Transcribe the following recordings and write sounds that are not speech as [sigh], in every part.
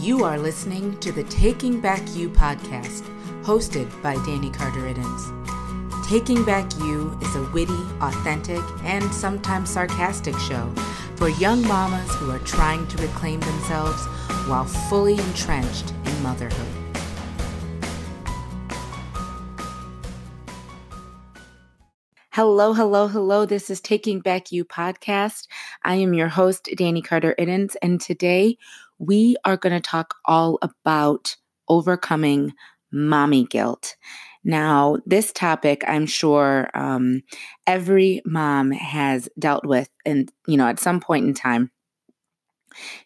You are listening to the Taking Back You podcast, hosted by Danny Carter Iddens. Taking Back You is a witty, authentic, and sometimes sarcastic show for young mamas who are trying to reclaim themselves while fully entrenched in motherhood. Hello, hello, hello. This is Taking Back You podcast. I am your host, Danny Carter Iddens, and today we are going to talk all about overcoming mommy guilt. Now, this topic, I'm sure um, every mom has dealt with, and you know, at some point in time,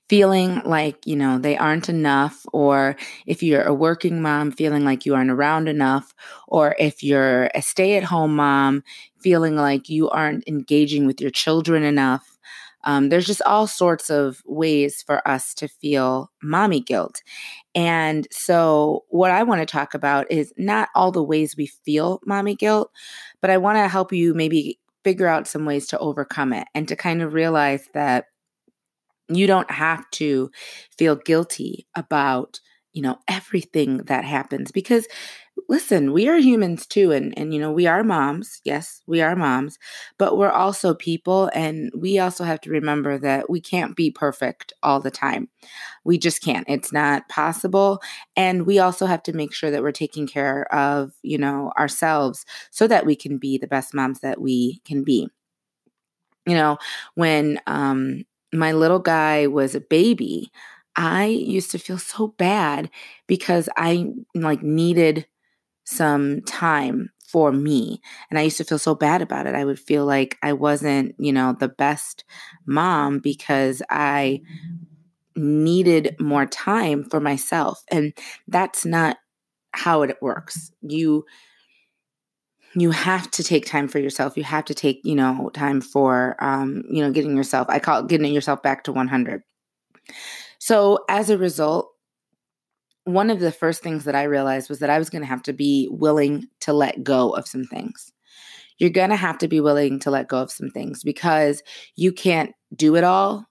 feeling like you know they aren't enough, or if you're a working mom, feeling like you aren't around enough, or if you're a stay-at-home mom, feeling like you aren't engaging with your children enough. Um, there's just all sorts of ways for us to feel mommy guilt. And so, what I want to talk about is not all the ways we feel mommy guilt, but I want to help you maybe figure out some ways to overcome it and to kind of realize that you don't have to feel guilty about you know everything that happens because listen, we are humans too. And, and, you know, we are moms. Yes, we are moms, but we're also people. And we also have to remember that we can't be perfect all the time. We just can't. It's not possible. And we also have to make sure that we're taking care of, you know, ourselves so that we can be the best moms that we can be. You know, when um, my little guy was a baby, I used to feel so bad because I like needed some time for me. And I used to feel so bad about it. I would feel like I wasn't, you know, the best mom because I needed more time for myself. And that's not how it works. You you have to take time for yourself. You have to take, you know, time for um, you know, getting yourself I call it getting yourself back to 100. So as a result, one of the first things that I realized was that I was going to have to be willing to let go of some things. You're going to have to be willing to let go of some things because you can't do it all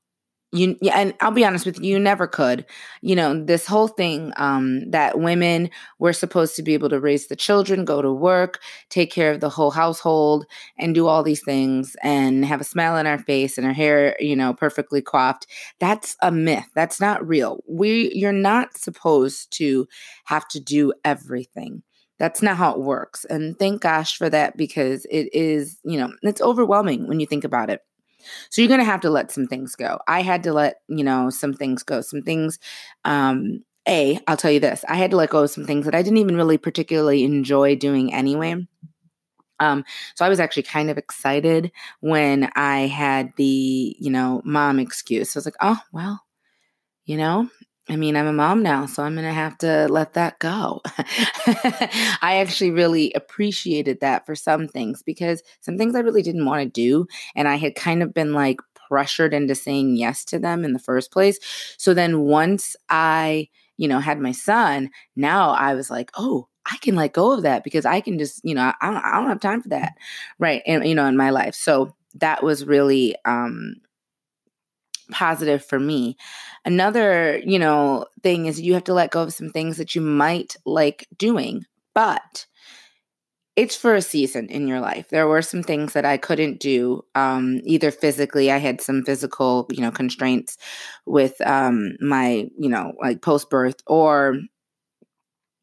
you and I'll be honest with you, you never could. You know, this whole thing um, that women were supposed to be able to raise the children, go to work, take care of the whole household, and do all these things, and have a smile on our face and our hair, you know, perfectly coiffed. That's a myth. That's not real. We, you're not supposed to have to do everything. That's not how it works. And thank gosh for that because it is, you know, it's overwhelming when you think about it. So you're going to have to let some things go. I had to let, you know, some things go. Some things um a, I'll tell you this. I had to let go of some things that I didn't even really particularly enjoy doing anyway. Um, so I was actually kind of excited when I had the, you know, mom excuse. I was like, oh, well, you know, I mean, I'm a mom now, so I'm going to have to let that go. [laughs] I actually really appreciated that for some things because some things I really didn't want to do. And I had kind of been like pressured into saying yes to them in the first place. So then once I, you know, had my son, now I was like, oh, I can let go of that because I can just, you know, I don't, I don't have time for that. Right. And, you know, in my life. So that was really, um, positive for me. Another, you know, thing is you have to let go of some things that you might like doing, but it's for a season in your life. There were some things that I couldn't do, um, either physically. I had some physical, you know, constraints with um, my, you know, like post birth, or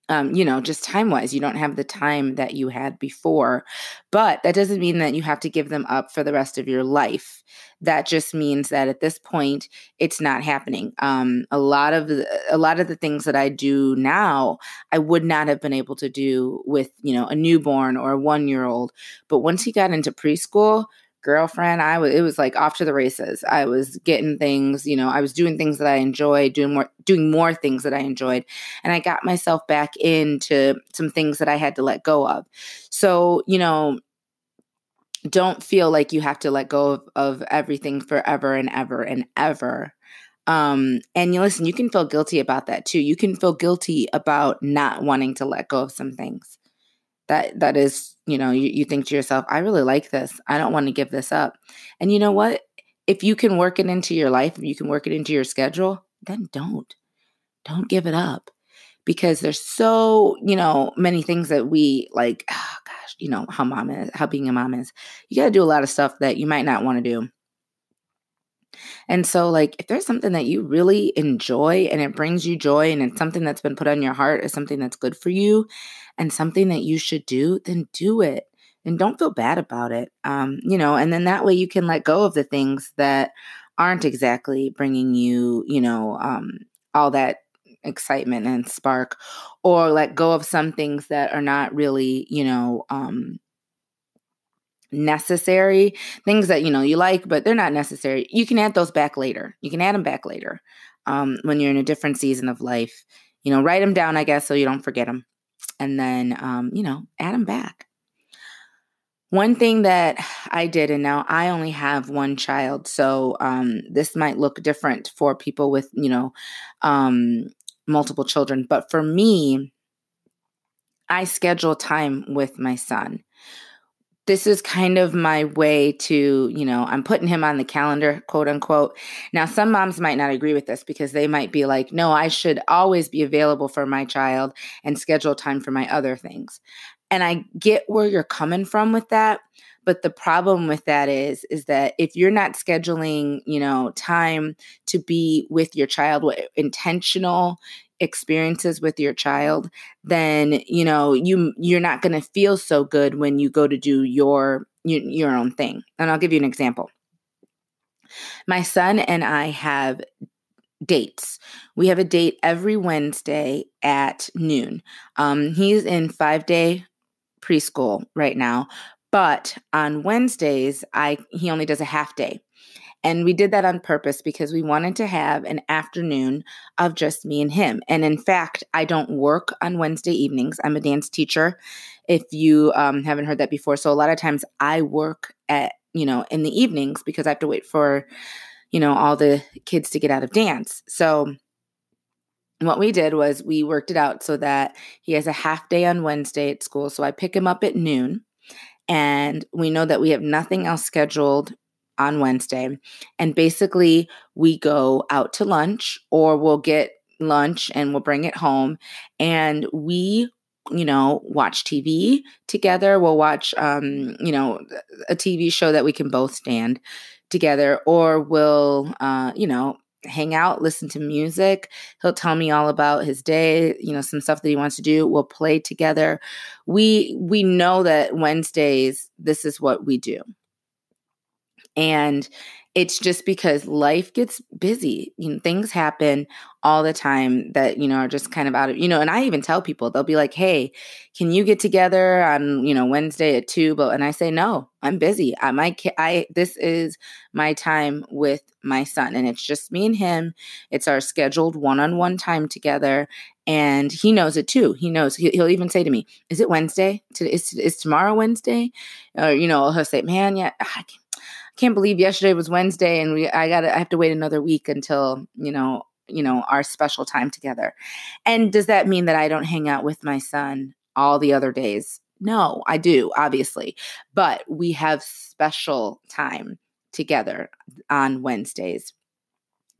um, you know, just time wise, you don't have the time that you had before. But that doesn't mean that you have to give them up for the rest of your life. That just means that at this point, it's not happening. Um, a lot of the, a lot of the things that I do now, I would not have been able to do with you know a newborn or a one year old. But once he got into preschool, girlfriend i was it was like off to the races. I was getting things you know i was doing things that i enjoyed doing more doing more things that i enjoyed and i got myself back into some things that i had to let go of. So you know don't feel like you have to let go of, of everything forever and ever and ever. Um, and you listen, you can feel guilty about that too. You can feel guilty about not wanting to let go of some things that that is you know you, you think to yourself i really like this. I don't want to give this up. And you know what? If you can work it into your life if you can work it into your schedule then don't. Don't give it up. Because there's so, you know, many things that we like, [sighs] oh gosh, you know, how mom is, how being a mom is. You got to do a lot of stuff that you might not want to do. And so, like, if there's something that you really enjoy and it brings you joy and it's something that's been put on your heart as something that's good for you and something that you should do, then do it and don't feel bad about it. Um, you know, and then that way you can let go of the things that aren't exactly bringing you, you know, um, all that excitement and spark or let go of some things that are not really you know um necessary things that you know you like but they're not necessary. You can add those back later. You can add them back later um when you're in a different season of life. You know write them down i guess so you don't forget them and then um you know add them back one thing that I did, and now I only have one child, so um, this might look different for people with, you know, um, multiple children. But for me, I schedule time with my son. This is kind of my way to, you know, I'm putting him on the calendar, quote unquote. Now, some moms might not agree with this because they might be like, no, I should always be available for my child and schedule time for my other things. And I get where you're coming from with that. But the problem with that is, is that if you're not scheduling, you know, time to be with your child, intentional experiences with your child, then you know you you're not going to feel so good when you go to do your your, own thing. And I'll give you an example. My son and I have dates. We have a date every Wednesday at noon. Um, he's in five day preschool right now, but on Wednesdays, I he only does a half day. And we did that on purpose because we wanted to have an afternoon of just me and him. And in fact, I don't work on Wednesday evenings. I'm a dance teacher. If you um, haven't heard that before, so a lot of times I work at you know in the evenings because I have to wait for you know all the kids to get out of dance. So what we did was we worked it out so that he has a half day on Wednesday at school. So I pick him up at noon and we know that we have nothing else scheduled on Wednesday. And basically, we go out to lunch or we'll get lunch and we'll bring it home and we you know watch tv together we'll watch um you know a tv show that we can both stand together or we'll uh you know hang out, listen to music. He'll tell me all about his day, you know, some stuff that he wants to do. We'll play together. We we know that Wednesdays this is what we do. And it's just because life gets busy. You know, things happen all the time that, you know, are just kind of out of, you know, and I even tell people, they'll be like, hey, can you get together on, you know, Wednesday at two? But, and I say, no, I'm busy. I might, I, this is my time with my son and it's just me and him. It's our scheduled one on one time together. And he knows it too. He knows, he'll even say to me, is it Wednesday? Is, is tomorrow Wednesday? Or, you know, he'll say, man, yeah, ah, I can't can't believe yesterday was Wednesday and we I got I have to wait another week until, you know, you know, our special time together. And does that mean that I don't hang out with my son all the other days? No, I do, obviously. But we have special time together on Wednesdays.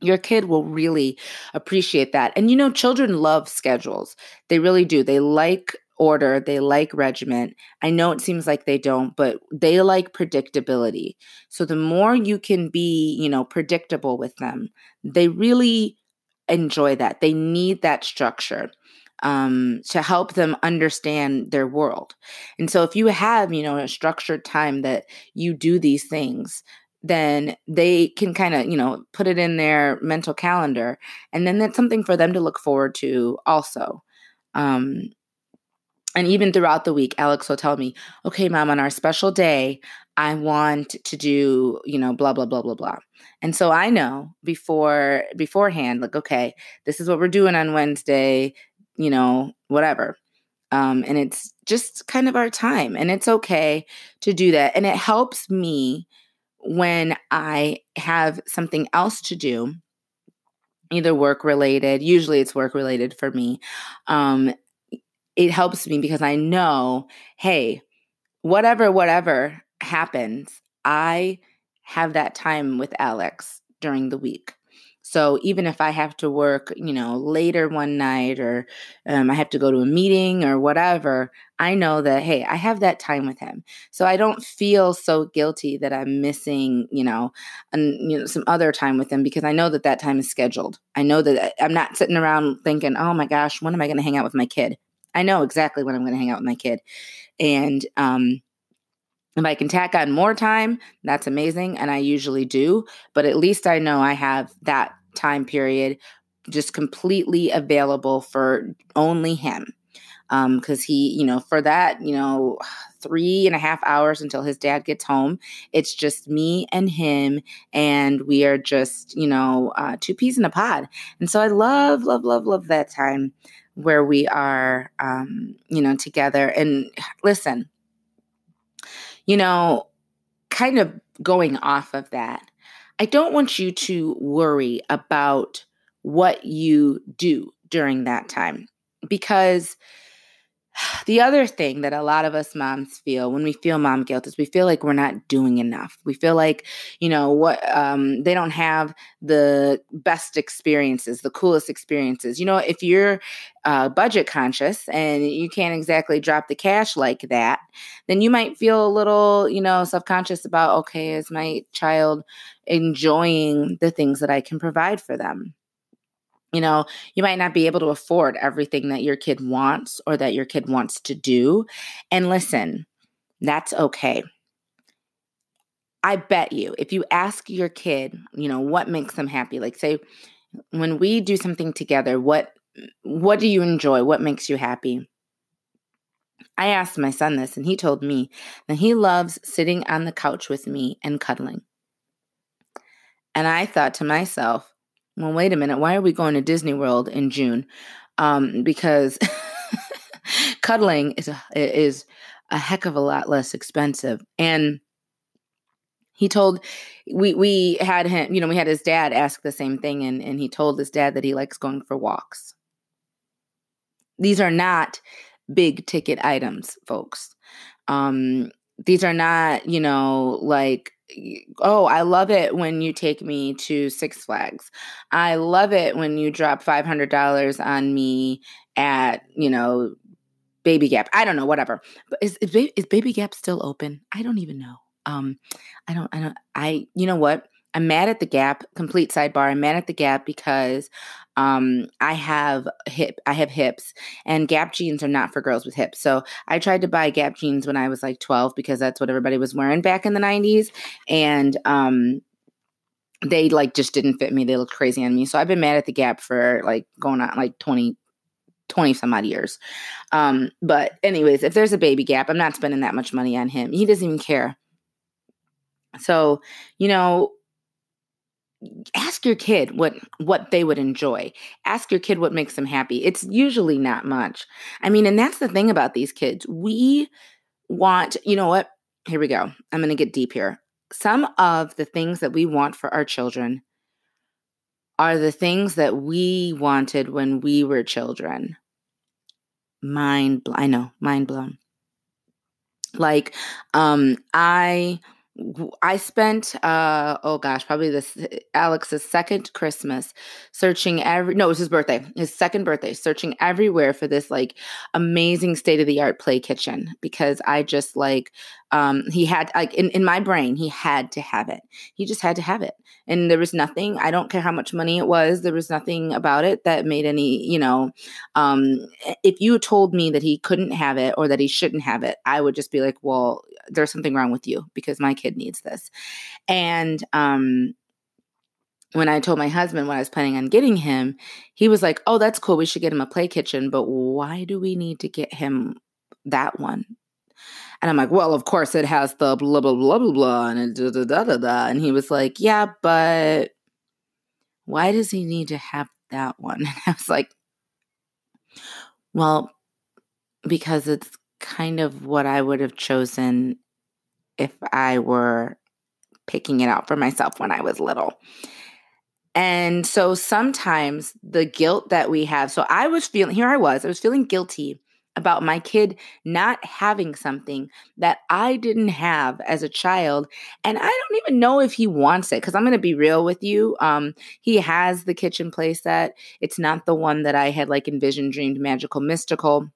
Your kid will really appreciate that. And you know, children love schedules. They really do. They like order, they like regiment. I know it seems like they don't, but they like predictability. So the more you can be, you know, predictable with them, they really enjoy that. They need that structure um, to help them understand their world. And so if you have, you know, a structured time that you do these things, then they can kind of, you know, put it in their mental calendar. And then that's something for them to look forward to also. Um, and even throughout the week, Alex will tell me, okay, mom, on our special day, I want to do, you know, blah, blah, blah, blah, blah. And so I know before beforehand, like, okay, this is what we're doing on Wednesday, you know, whatever. Um, and it's just kind of our time. And it's okay to do that. And it helps me when I have something else to do either work related usually it's work related for me um, it helps me because I know, hey, whatever, whatever happens, I have that time with Alex during the week. So even if I have to work, you know, later one night or um, I have to go to a meeting or whatever, I know that, hey, I have that time with him. So I don't feel so guilty that I'm missing, you know, and, you know, some other time with him because I know that that time is scheduled. I know that uh, I'm not sitting around thinking, oh my gosh, when am I going to hang out with my kid? I know exactly when I'm going to hang out with my kid. And, um, if I can tack on more time, that's amazing. And I usually do. But at least I know I have that time period just completely available for only him. Because um, he, you know, for that, you know, three and a half hours until his dad gets home, it's just me and him. And we are just, you know, uh, two peas in a pod. And so I love, love, love, love that time where we are, um, you know, together. And listen, you know, kind of going off of that, I don't want you to worry about what you do during that time because the other thing that a lot of us moms feel when we feel mom guilt is we feel like we're not doing enough. We feel like, you know, what um, they don't have the best experiences, the coolest experiences. You know, if you're uh, budget conscious and you can't exactly drop the cash like that, then you might feel a little, you know, self conscious about, okay, is my child enjoying the things that I can provide for them? You know, you might not be able to afford everything that your kid wants or that your kid wants to do. And listen, that's okay. I bet you if you ask your kid, you know, what makes them happy, like say when we do something together, what what do you enjoy? What makes you happy? I asked my son this and he told me that he loves sitting on the couch with me and cuddling. And I thought to myself, well, wait a minute. Why are we going to Disney World in June? Um, because [laughs] cuddling is a, is a heck of a lot less expensive. And he told we we had him, you know, we had his dad ask the same thing, and and he told his dad that he likes going for walks. These are not big ticket items, folks. Um, these are not, you know, like oh, I love it when you take me to Six Flags. I love it when you drop $500 on me at, you know, Baby Gap. I don't know, whatever. But is, is, is Baby Gap still open? I don't even know. Um, I don't, I don't, I, you know what? I'm mad at the Gap. Complete sidebar. I'm mad at the Gap because um, I have hip. I have hips, and Gap jeans are not for girls with hips. So I tried to buy Gap jeans when I was like 12 because that's what everybody was wearing back in the 90s, and um, they like just didn't fit me. They looked crazy on me. So I've been mad at the Gap for like going on like 20 20 some odd years. Um, but anyways, if there's a baby gap, I'm not spending that much money on him. He doesn't even care. So, you know, ask your kid what what they would enjoy. Ask your kid what makes them happy. It's usually not much. I mean and that's the thing about these kids. We want you know what? Here we go. I'm going to get deep here. Some of the things that we want for our children are the things that we wanted when we were children. Mind i know mind blown. Like um i I spent uh oh gosh, probably this Alex's second Christmas searching every no, it was his birthday. His second birthday, searching everywhere for this like amazing state of the art play kitchen because I just like um he had like in, in my brain, he had to have it. He just had to have it. And there was nothing, I don't care how much money it was, there was nothing about it that made any, you know, um if you told me that he couldn't have it or that he shouldn't have it, I would just be like, well, there's something wrong with you because my kid needs this. And um, when I told my husband what I was planning on getting him, he was like, "Oh, that's cool. We should get him a play kitchen, but why do we need to get him that one?" And I'm like, "Well, of course it has the blah blah blah blah blah and da da da da da." And he was like, "Yeah, but why does he need to have that one?" [laughs] And I was like, "Well, because it's kind of what I would have chosen if I were picking it out for myself when I was little. And so sometimes the guilt that we have, so I was feeling, here I was, I was feeling guilty about my kid not having something that I didn't have as a child. And I don't even know if he wants it because I'm going to be real with you. Um, he has the kitchen playset. It's not the one that I had like envisioned, dreamed, magical, mystical.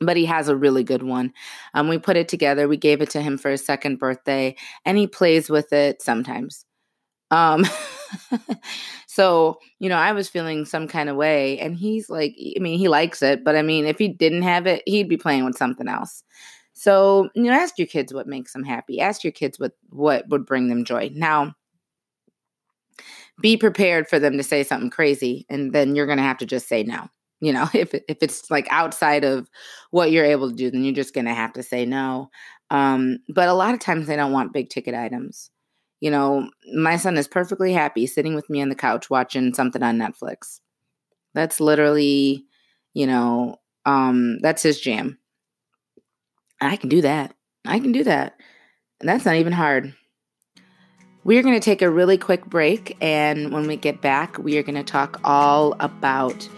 But he has a really good one. Um, we put it together. We gave it to him for his second birthday, and he plays with it sometimes. Um, [laughs] so, you know, I was feeling some kind of way. And he's like, I mean, he likes it, but I mean, if he didn't have it, he'd be playing with something else. So, you know, ask your kids what makes them happy. Ask your kids what what would bring them joy. Now, be prepared for them to say something crazy, and then you're going to have to just say no. You know, [laughs] if if it's like outside of what you're able to do, then you're just going to have to say no. Um, but a lot of times they don't want big ticket items. You know, my son is perfectly happy sitting with me on the couch watching something on Netflix. That's literally, you know, um, that's his jam. I can do that. I can do that. And that's not even hard. We're going to take a really quick break. And when we get back, we are going to talk all about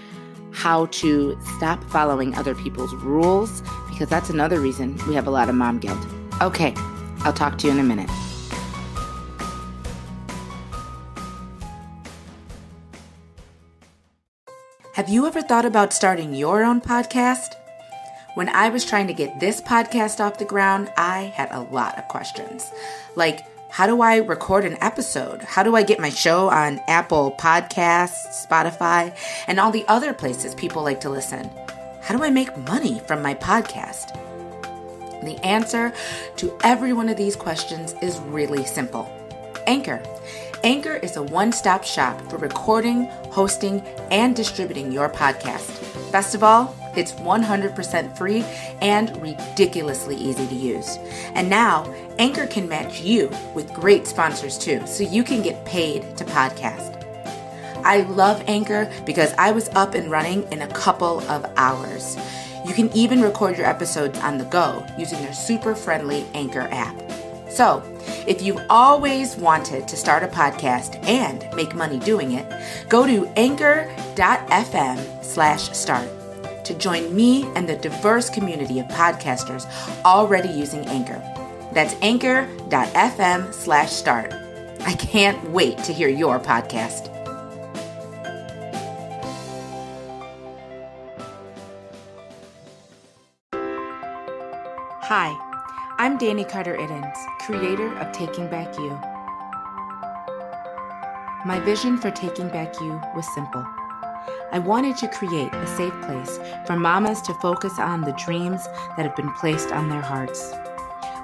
how to stop following other people's rules because that's another reason we have a lot of mom guilt. Okay, I'll talk to you in a minute. Have you ever thought about starting your own podcast? When I was trying to get this podcast off the ground, I had a lot of questions. Like, how do I record an episode? How do I get my show on Apple Podcasts, Spotify, and all the other places people like to listen? How do I make money from my podcast? The answer to every one of these questions is really simple Anchor. Anchor is a one stop shop for recording, hosting, and distributing your podcast. Best of all, it's 100% free and ridiculously easy to use. And now, Anchor can match you with great sponsors too, so you can get paid to podcast. I love Anchor because I was up and running in a couple of hours. You can even record your episodes on the go using their super friendly Anchor app. So, if you've always wanted to start a podcast and make money doing it, go to anchor.fm slash start to join me and the diverse community of podcasters already using Anchor. That's anchor.fm slash start. I can't wait to hear your podcast. Hi, I'm Danny Carter Iddens, creator of Taking Back You. My vision for Taking Back You was simple. I wanted to create a safe place for mamas to focus on the dreams that have been placed on their hearts,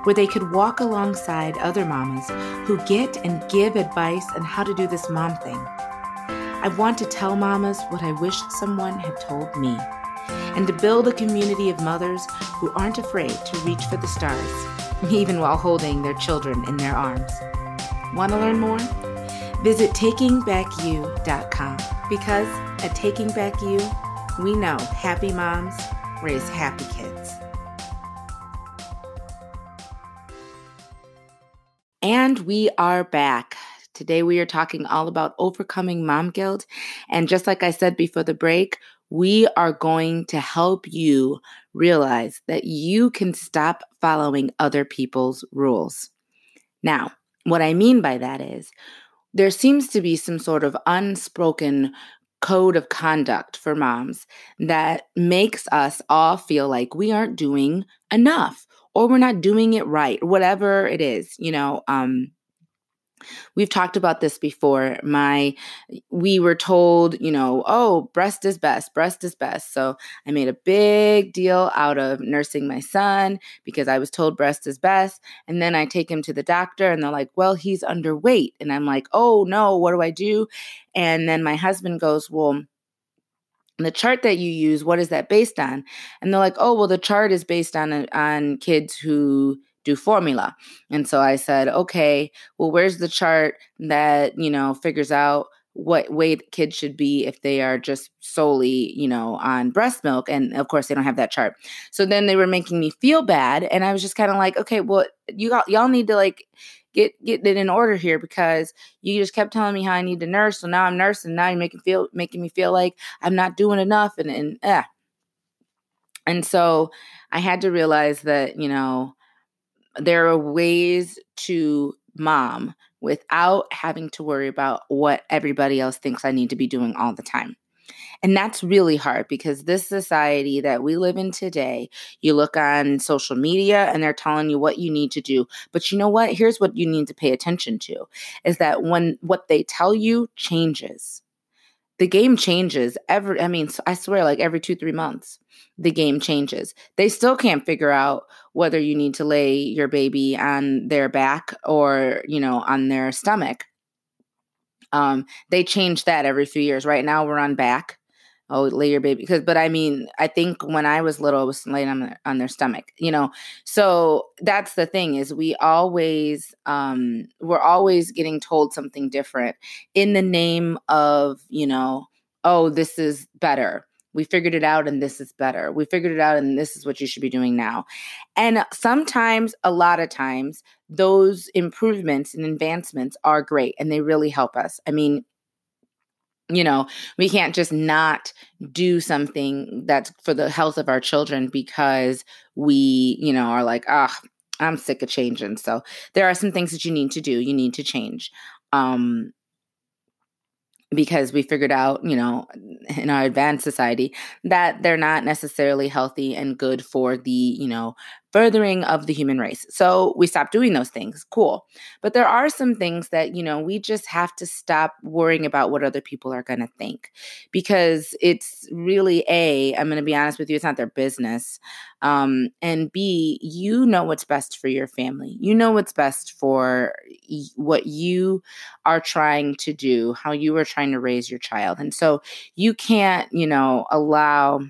where they could walk alongside other mamas who get and give advice on how to do this mom thing. I want to tell mamas what I wish someone had told me, and to build a community of mothers who aren't afraid to reach for the stars, [laughs] even while holding their children in their arms. Want to learn more? Visit takingbackyou.com because at Taking Back You, we know happy moms raise happy kids. And we are back. Today we are talking all about overcoming mom guilt. And just like I said before the break, we are going to help you realize that you can stop following other people's rules. Now, what I mean by that is there seems to be some sort of unspoken code of conduct for moms that makes us all feel like we aren't doing enough or we're not doing it right, whatever it is, you know. Um, We've talked about this before. My we were told, you know, oh, breast is best, breast is best. So I made a big deal out of nursing my son because I was told breast is best. And then I take him to the doctor and they're like, well, he's underweight. And I'm like, oh no, what do I do? And then my husband goes, well, the chart that you use, what is that based on? And they're like, oh, well, the chart is based on on kids who do formula. And so I said, okay, well, where's the chart that, you know, figures out what weight kids should be if they are just solely, you know, on breast milk. And of course, they don't have that chart. So then they were making me feel bad. And I was just kind of like, okay, well, you got, y'all need to like, get get it in order here because you just kept telling me how I need to nurse. So now I'm nursing. Now you're making feel making me feel like I'm not doing enough and and eh. And so I had to realize that, you know, there are ways to mom without having to worry about what everybody else thinks I need to be doing all the time. And that's really hard because this society that we live in today, you look on social media and they're telling you what you need to do. But you know what? Here's what you need to pay attention to is that when what they tell you changes the game changes every i mean i swear like every two three months the game changes. They still can't figure out whether you need to lay your baby on their back or you know on their stomach. Um they change that every few years. Right now we're on back oh lay your baby because but i mean i think when i was little it was laying on, their, on their stomach you know? So that's the thing is we always um we're always getting told something different in the name of you know oh this is better. We figured it out and this is better. We figured it out and this is what you should be doing now. And sometimes a lot of times those improvements and advancements are great and they really help us. I mean you know, we can't just not do something that's for the health of our children because we, you know, are like, ah, oh, I'm sick of changing. So there are some things that you need to do. You need to change. Um, because we figured out, you know, in our advanced society that they're not necessarily healthy and good for the, you know, furthering of the human race. So we stopped doing those things. Cool. But there are some things that, you know, we just have to stop worrying about what other people are going to think because it's really A, I'm going to be honest with you, it's not their business. Um, and B, you know what's best for your family. You know what's best for what you are trying to do, how you are trying to raise your child. And so you can't, you know, allow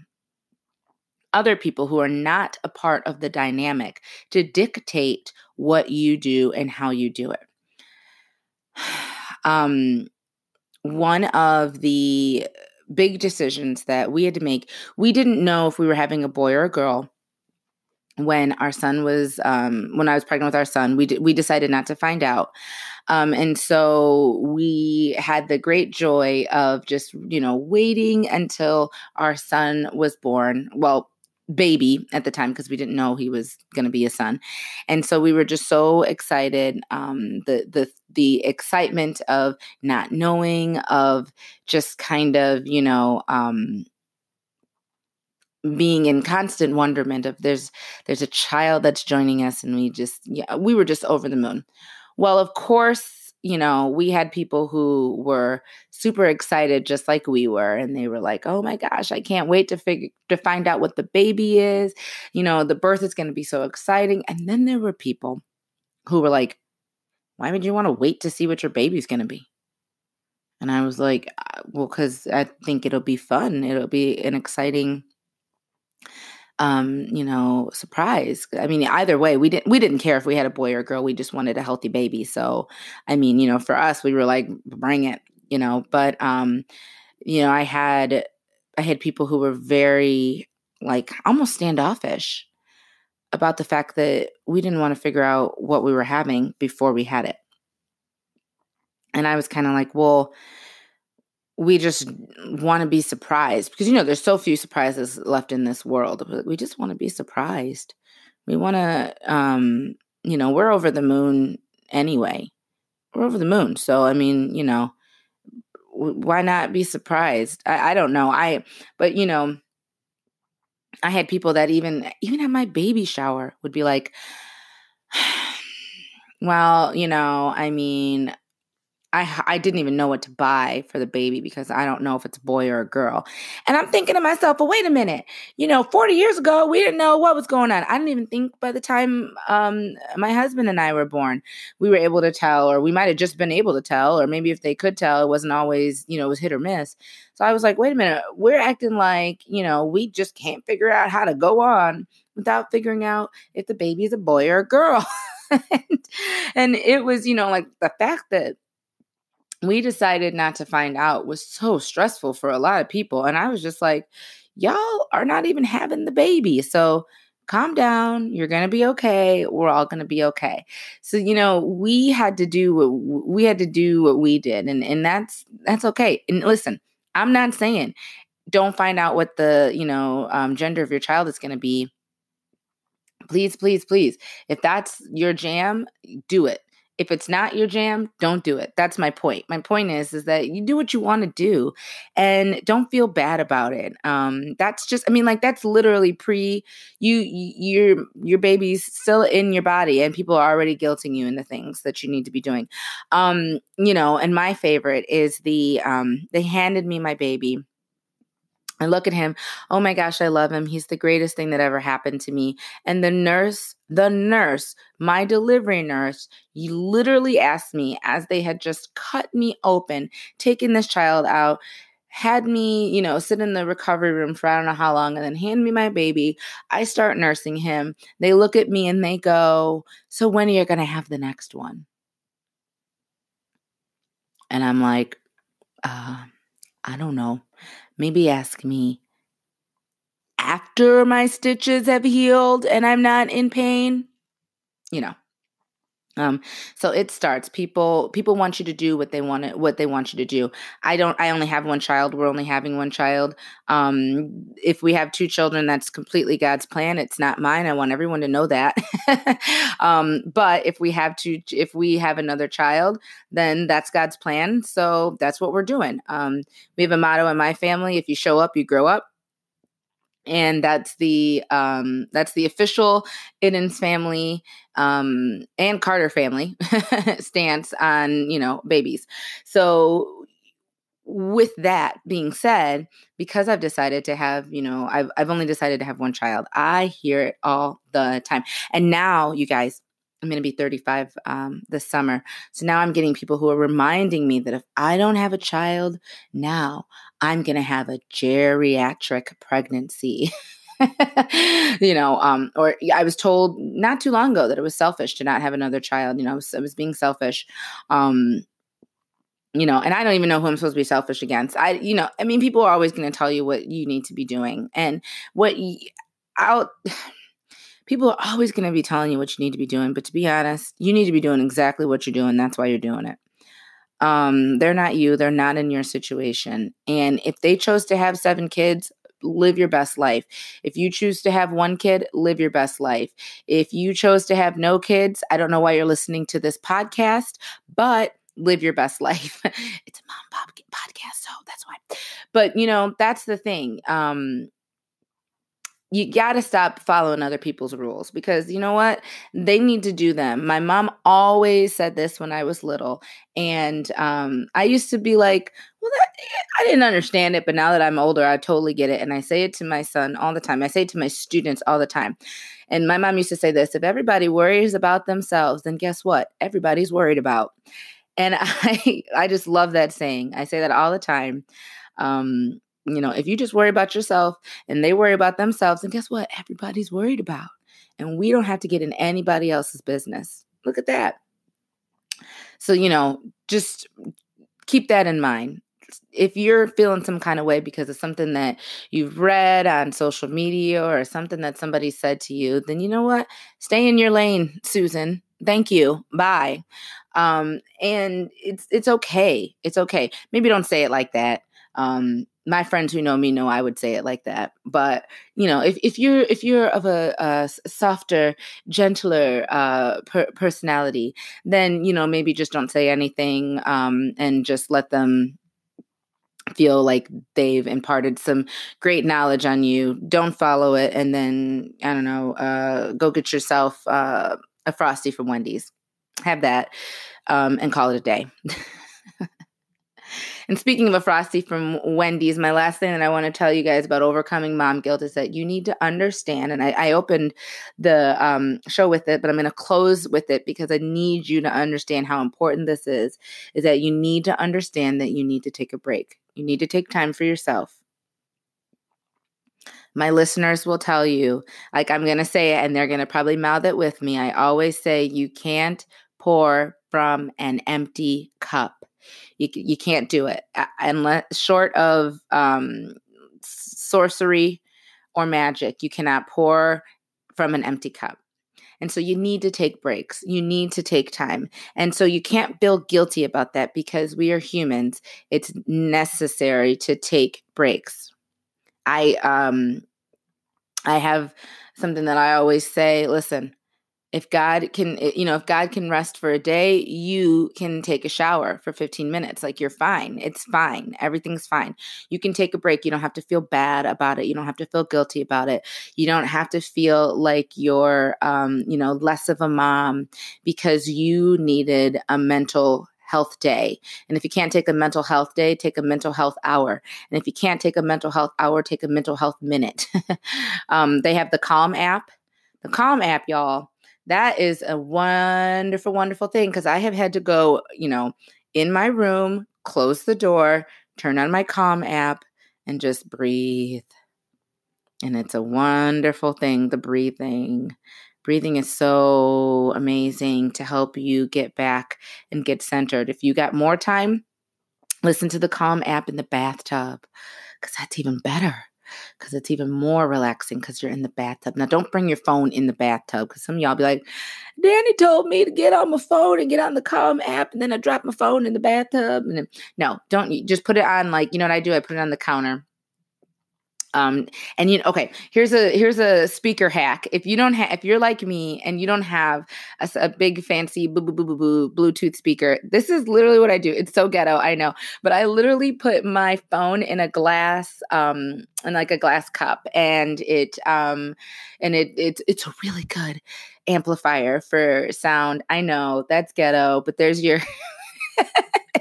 other people who are not a part of the dynamic to dictate what you do and how you do it. [sighs] Um, one of the big decisions that we had to make, we didn't know if we were having a boy or a girl when our son was um, when I was pregnant with our son. We d- we decided not to find out. Um, and so we had the great joy of just, you know, waiting until our son was born. Well, baby at the time because we didn't know he was going to be a son. And so we were just so excited um the the the excitement of not knowing of just kind of you know um being in constant wonderment of there's there's a child that's joining us and we just yeah we were just over the moon. Well of course you know, we had people who were super excited just like we were and they were like, "Oh my gosh, I can't wait to figure to find out what the baby is. You know, the birth is going to be so exciting." And then there were people who were like, "Why would you want to wait to see what your baby's going to be?" And I was like, uh, "Well, cuz I think it'll be fun. It'll be an exciting um, you know, surprise. I mean, either way, we didn't we didn't care if we had a boy or a girl. We just wanted a healthy baby. So, I mean, you know, for us, we were like, bring it, you know. But, um, you know, I had I had people who were very like almost standoffish about the fact that we didn't want to figure out what we were having before we had it. And I was kind of like, well, we just want to be surprised because you know there's so few surprises left in this world we just want to be surprised. We want to um you know we're over the moon anyway. We're over the moon so i mean you know why not be surprised? I, I don't know i but you know i had people that even even at my baby shower would be like [sighs] well you know i mean I I didn't even know what to buy for the baby because I don't know if it's a boy or a girl. And I'm thinking to myself, well, wait a minute. You know, 40 years ago, we didn't know what was going on. I didn't even think by the time um, my husband and I were born, we were able to tell, or we might have just been able to tell, or maybe if they could tell, it wasn't always, you know, it was hit or miss. So I was like, wait a minute, we're acting like, you know, we just can't figure out how to go on without figuring out if the baby is a boy or a girl. [laughs] and, and it was, you know, like the fact that we decided not to find out was so stressful for a lot of people. And I was just like, y'all are not even having the baby. So calm down. You're going to be okay. We're all going to be okay. So, you know, we had to do what we had to do what we did. And, and that's, that's okay. And listen, I'm not saying don't find out what the you know um, gender of your child is going to be please please please if that's your jam do it if it's not your jam don't do it. That's my point. My point is is that you do what you want to do and don't feel bad about it. Um that's just i mean like that's literally pre you your your baby's still in your body and people are already guilting you in the things that you need to be doing. Um you know and my favorite is the um they handed me my baby I look at him. Oh my gosh, I love him. He's the greatest thing that ever happened to me. And the nurse, the nurse, my delivery nurse, you literally asked me as they had just cut me open, taken this child out, had me, you know, sit in the recovery room for I don't know how long, and then hand me my baby. I start nursing him. They look at me and they go, So when are you going to have the next one? And I'm like, uh, I don't know. Maybe ask me after my stitches have healed and I'm not in pain. You know. Um, so it starts. People people want you to do what they want to, what they want you to do. I don't. I only have one child. We're only having one child. Um, if we have two children, that's completely God's plan. It's not mine. I want everyone to know that. [laughs] um, but if we have two, if we have another child, then that's God's plan. So that's what we're doing. Um, we have a motto in my family: if you show up, you grow up and that's the um, that's the official Iddens family um, and Carter family [laughs] stance on you know babies. So with that being said, because I've decided to have, you know, I've I've only decided to have one child, I hear it all the time. And now, you guys, I'm going to be 35 um, this summer. So now I'm getting people who are reminding me that if I don't have a child now, I'm going to have a geriatric pregnancy. [laughs] you know, um, or I was told not too long ago that it was selfish to not have another child. You know, I was, I was being selfish. Um, you know, and I don't even know who I'm supposed to be selfish against. I, you know, I mean, people are always going to tell you what you need to be doing and what out. [sighs] People are always going to be telling you what you need to be doing, but to be honest, you need to be doing exactly what you're doing. That's why you're doing it um they're not you they're not in your situation. And if they chose to have seven kids live your best life. If you choose to have one kid live your best life. If you chose to have no kids i don't know why you're listening to this podcast but live your best [laughs] life. It's a mom pop podcast so that's why. But you know that's the thing. Um you got to stop following other people's rules because you know what? They need to do them. My mom always said this when I was little. And um, I used to be like, well, that, I didn't understand it. But now that I'm older, I totally get it. And I say it to my son all the time. I say it to my students all the time. And my mom used to say this if everybody worries about themselves, then guess what? Everybody's worried about. And [laughs] I, I just love that saying. I say that all the time. Um, you know, if you just worry about yourself and they worry about themselves, and guess what? Everybody's worried about. And we don't have to get in anybody else's business. Look at that. So, you know, just keep that in mind. If you're feeling some kind of way because of something that you've read on social media or something that somebody said to you, then you know what? Stay in your lane, Susan. Thank you. Bye. Um, and it's it's okay. It's okay. Maybe don't say it like that. Um, my friends who know me know I would say it like that. But you know, if, if you're if you're of a, a softer, gentler uh, per- personality, then you know maybe just don't say anything um, and just let them feel like they've imparted some great knowledge on you. Don't follow it, and then I don't know, uh, go get yourself uh, a frosty from Wendy's. Have that um, and call it a day. [laughs] And speaking of a frosty from Wendy's, my last thing that I want to tell you guys about overcoming mom guilt is that you need to understand. And I, I opened the um, show with it, but I'm going to close with it because I need you to understand how important this is. Is that you need to understand that you need to take a break. You need to take time for yourself. My listeners will tell you, like I'm going to say it, and they're going to probably mouth it with me. I always say, you can't pour from an empty cup. You you can't do it unless short of um, sorcery or magic. You cannot pour from an empty cup. And so you need to take breaks. You need to take time. And so you can't feel guilty about that because we are humans. It's necessary to take breaks. I um I have something that I always say, listen, if God can, eh, you know, if God can rest for a day, you can take a shower for 15 minutes. Like you're fine. It's fine. Everything's fine. You can take a break. You don't have to feel bad about it. You don't have to feel guilty about it. You don't have to feel like you're, um, you know, less of a mom because you needed a mental health day. And if you can't take a mental health day, take a mental health hour. And if you can't take a mental health hour, take a mental health minute. [laughs] um, they have the Calm app. The Calm app, y'all that is a wonderful, wonderful thing because I have had to go, you know, in my room, close the door, turn on my Calm app, and just breathe. And it's a wonderful thing, the breathing. Breathing is so amazing to help you get back and get centered. If you got more time, listen to the Calm app in the bathtub because that's even better because it's even more relaxing because you're in the bathtub. Now, don't bring your phone in the bathtub because some y'all be like, Danny told me to get on my phone and get on the Calm app, and then I drop my phone in the bathtub. And then, no, don't just put it on like you know what I do? I put it on the counter um, and you know, okay, here's a here's a speaker hack. If you don't have, if you're like me and you don't have a, a big fancy boo, boo, boo, boo, boo, Bluetooth speaker, this is literally what I do. It's so ghetto, I know, but I literally put my phone in a glass, um, in like a glass cup, and it, um, and it, it's it's a really good amplifier for sound. I know that's ghetto, but there's your. [laughs]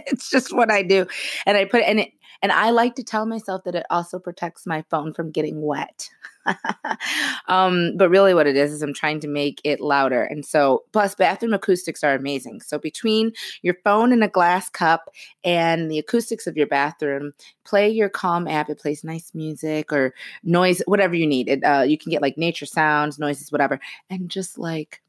it's just what I do, and I put and it and I like to tell myself that it also protects my phone from getting wet. [laughs] um, but really, what it is is I'm trying to make it louder. And so, plus, bathroom acoustics are amazing. So, between your phone and a glass cup and the acoustics of your bathroom, play your Calm app. It plays nice music or noise, whatever you need. It, uh, you can get like nature sounds, noises, whatever, and just like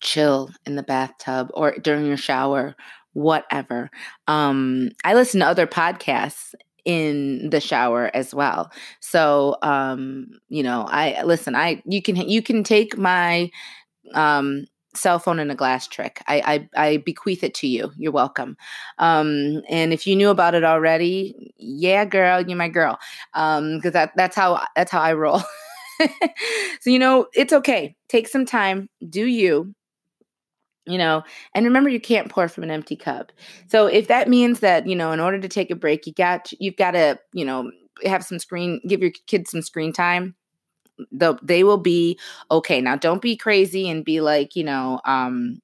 chill in the bathtub or during your shower whatever. Um, I listen to other podcasts in the shower as well. So, um, you know, I listen, I, you can, you can take my, um, cell phone in a glass trick. I, I, I bequeath it to you. You're welcome. Um, and if you knew about it already, yeah, girl, you're my girl. Um, because that that's how that's how I roll. [laughs] so you know, it's okay. Take some time. Do you? You know? And remember you can't pour from an empty cup. So if that means that you know in order to take a break you got you've got to you know have some screen give your kids some screen time. The, they will be okay. Now don't be crazy and be like you know um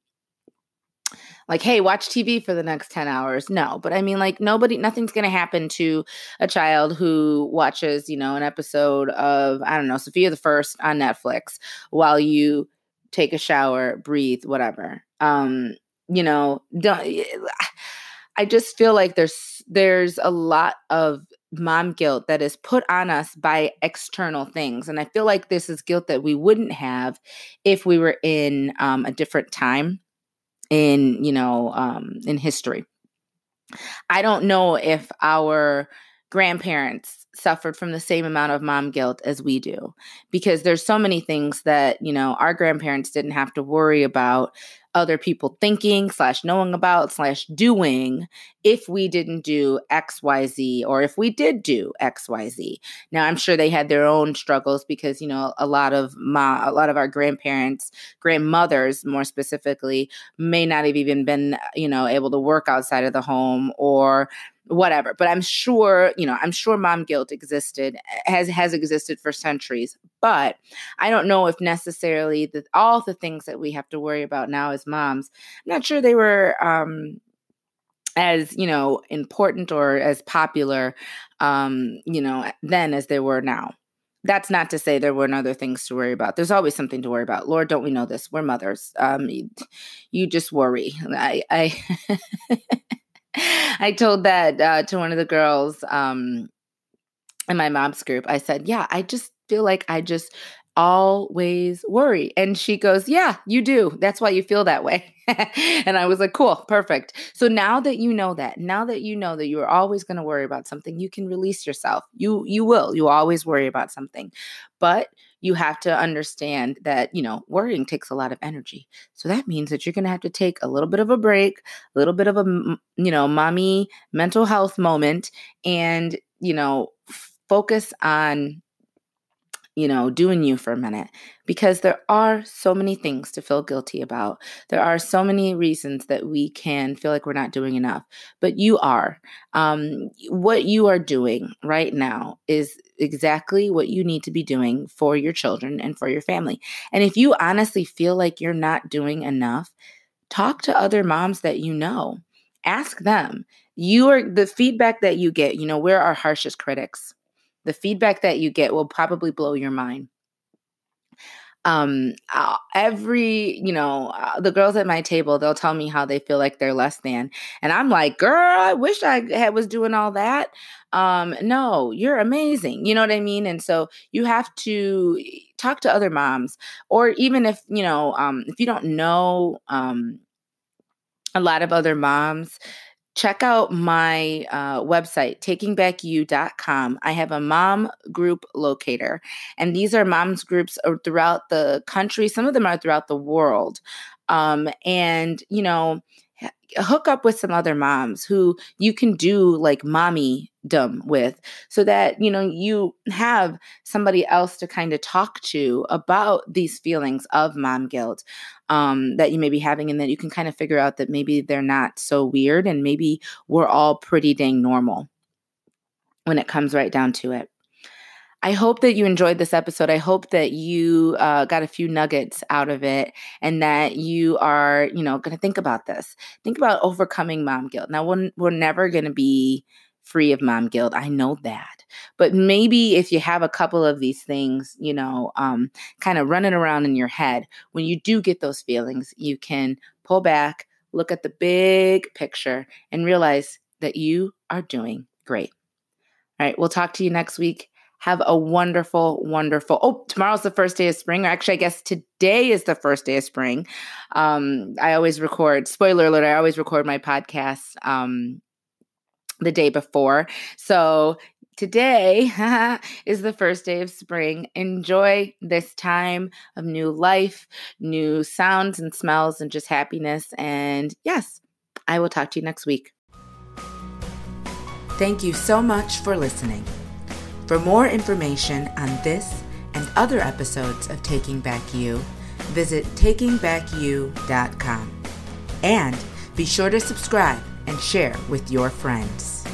like hey watch tv for the next 10 hours. No but i mean like nobody nothing's going to happen to a child who watches you know an episode of i don't know Sofia the first on netflix while you take a shower breathe whatever um you know don't i just feel like there's there's a lot of mom guilt that is put on us by external things. And i feel like this is guilt that we wouldn't have if we were in um, a different time in you know um, in history. I don't know if our grandparents suffered from the same amount of mom guilt as we do because there's so many things that you know our grandparents didn't have to worry about other people thinking slash knowing about slash doing if we didn't do xyz or if we did do xyz now i'm sure they had their own struggles because you know a lot of my a lot of our grandparents grandmothers more specifically may not have even been you know able to work outside of the home or whatever but i'm sure you know i'm sure mom guilt existed has has existed for centuries but i don't know if necessarily that all the things that we have to worry about now as moms i'm not sure they were um as you know important or as popular um you know then as they were now that's not to say there weren't other things to worry about. There's always something to worry about. Lord, don't we know this? We're mothers. Um, you, you just worry. I, I [laughs] [laughs] I told that uh, to one of the girls um, in my mom's group. I said, Yeah, I just feel like I just always worry. And she goes, Yeah, you do. That's why you feel that way. [laughs] and I was like, Cool, perfect. So now that you know that, now that you know that you are always going to worry about something, you can release yourself. You you will. You always worry about something. But you have to understand that, you know, worrying takes a lot of energy. So that means that you're going to have to take a little bit of a break, a little bit of a, you know, mommy mental health moment and, you know, focus on you know, doing you for a minute because there are so many things to feel guilty about. There are so many reasons that we can feel like we're not doing enough, but you are. Um, what you are doing right now is exactly what you need to be doing for your children and for your family. And if you honestly feel like you're not doing enough, talk to other moms that you know. Ask them. You are the feedback that you get, you know, we're our harshest critics the feedback that you get will probably blow your mind. Um uh, every you know uh, the girls at my table they'll tell me how they feel like they're less than and i'm like girl i wish i had was doing all that. Um no you're amazing you know what i mean? And so you have to talk to other moms or even if you know um if you don't know um a lot of other moms check out my uh, website, takingbackyou.com. I have a mom group locator, and these are moms groups throughout the country. Some of them are throughout the world. Um, and, you know, hook up with some other moms who you can do like mommy dumb with so that you know you have somebody else to kind of talk to about these feelings of mom guilt um, that you may be having and then you can kind of figure out that maybe they're not so weird and maybe we're all pretty dang normal when it comes right down to it I hope that you enjoyed this episode. I hope that you uh, got a few nuggets out of it and that you are, you know, going to think about this. Think about overcoming mom guilt. Now, we're, we're never going to be free of mom guilt. I know that. But maybe if you have a couple of these things, you know, um, kind of running around in your head, when you do get those feelings, you can pull back, look at the big picture, and realize that you are doing great. All right, we'll talk to you next week. Have a wonderful, wonderful. Oh, tomorrow's the first day of spring. Or actually, I guess today is the first day of spring. Um, I always record. Spoiler alert! I always record my podcast um, the day before. So today [laughs] is the first day of spring. Enjoy this time of new life, new sounds and smells, and just happiness. And yes, I will talk to you next week. Thank you so much for listening. For more information on this and other episodes of Taking Back You, visit takingbackyou.com. And be sure to subscribe and share with your friends.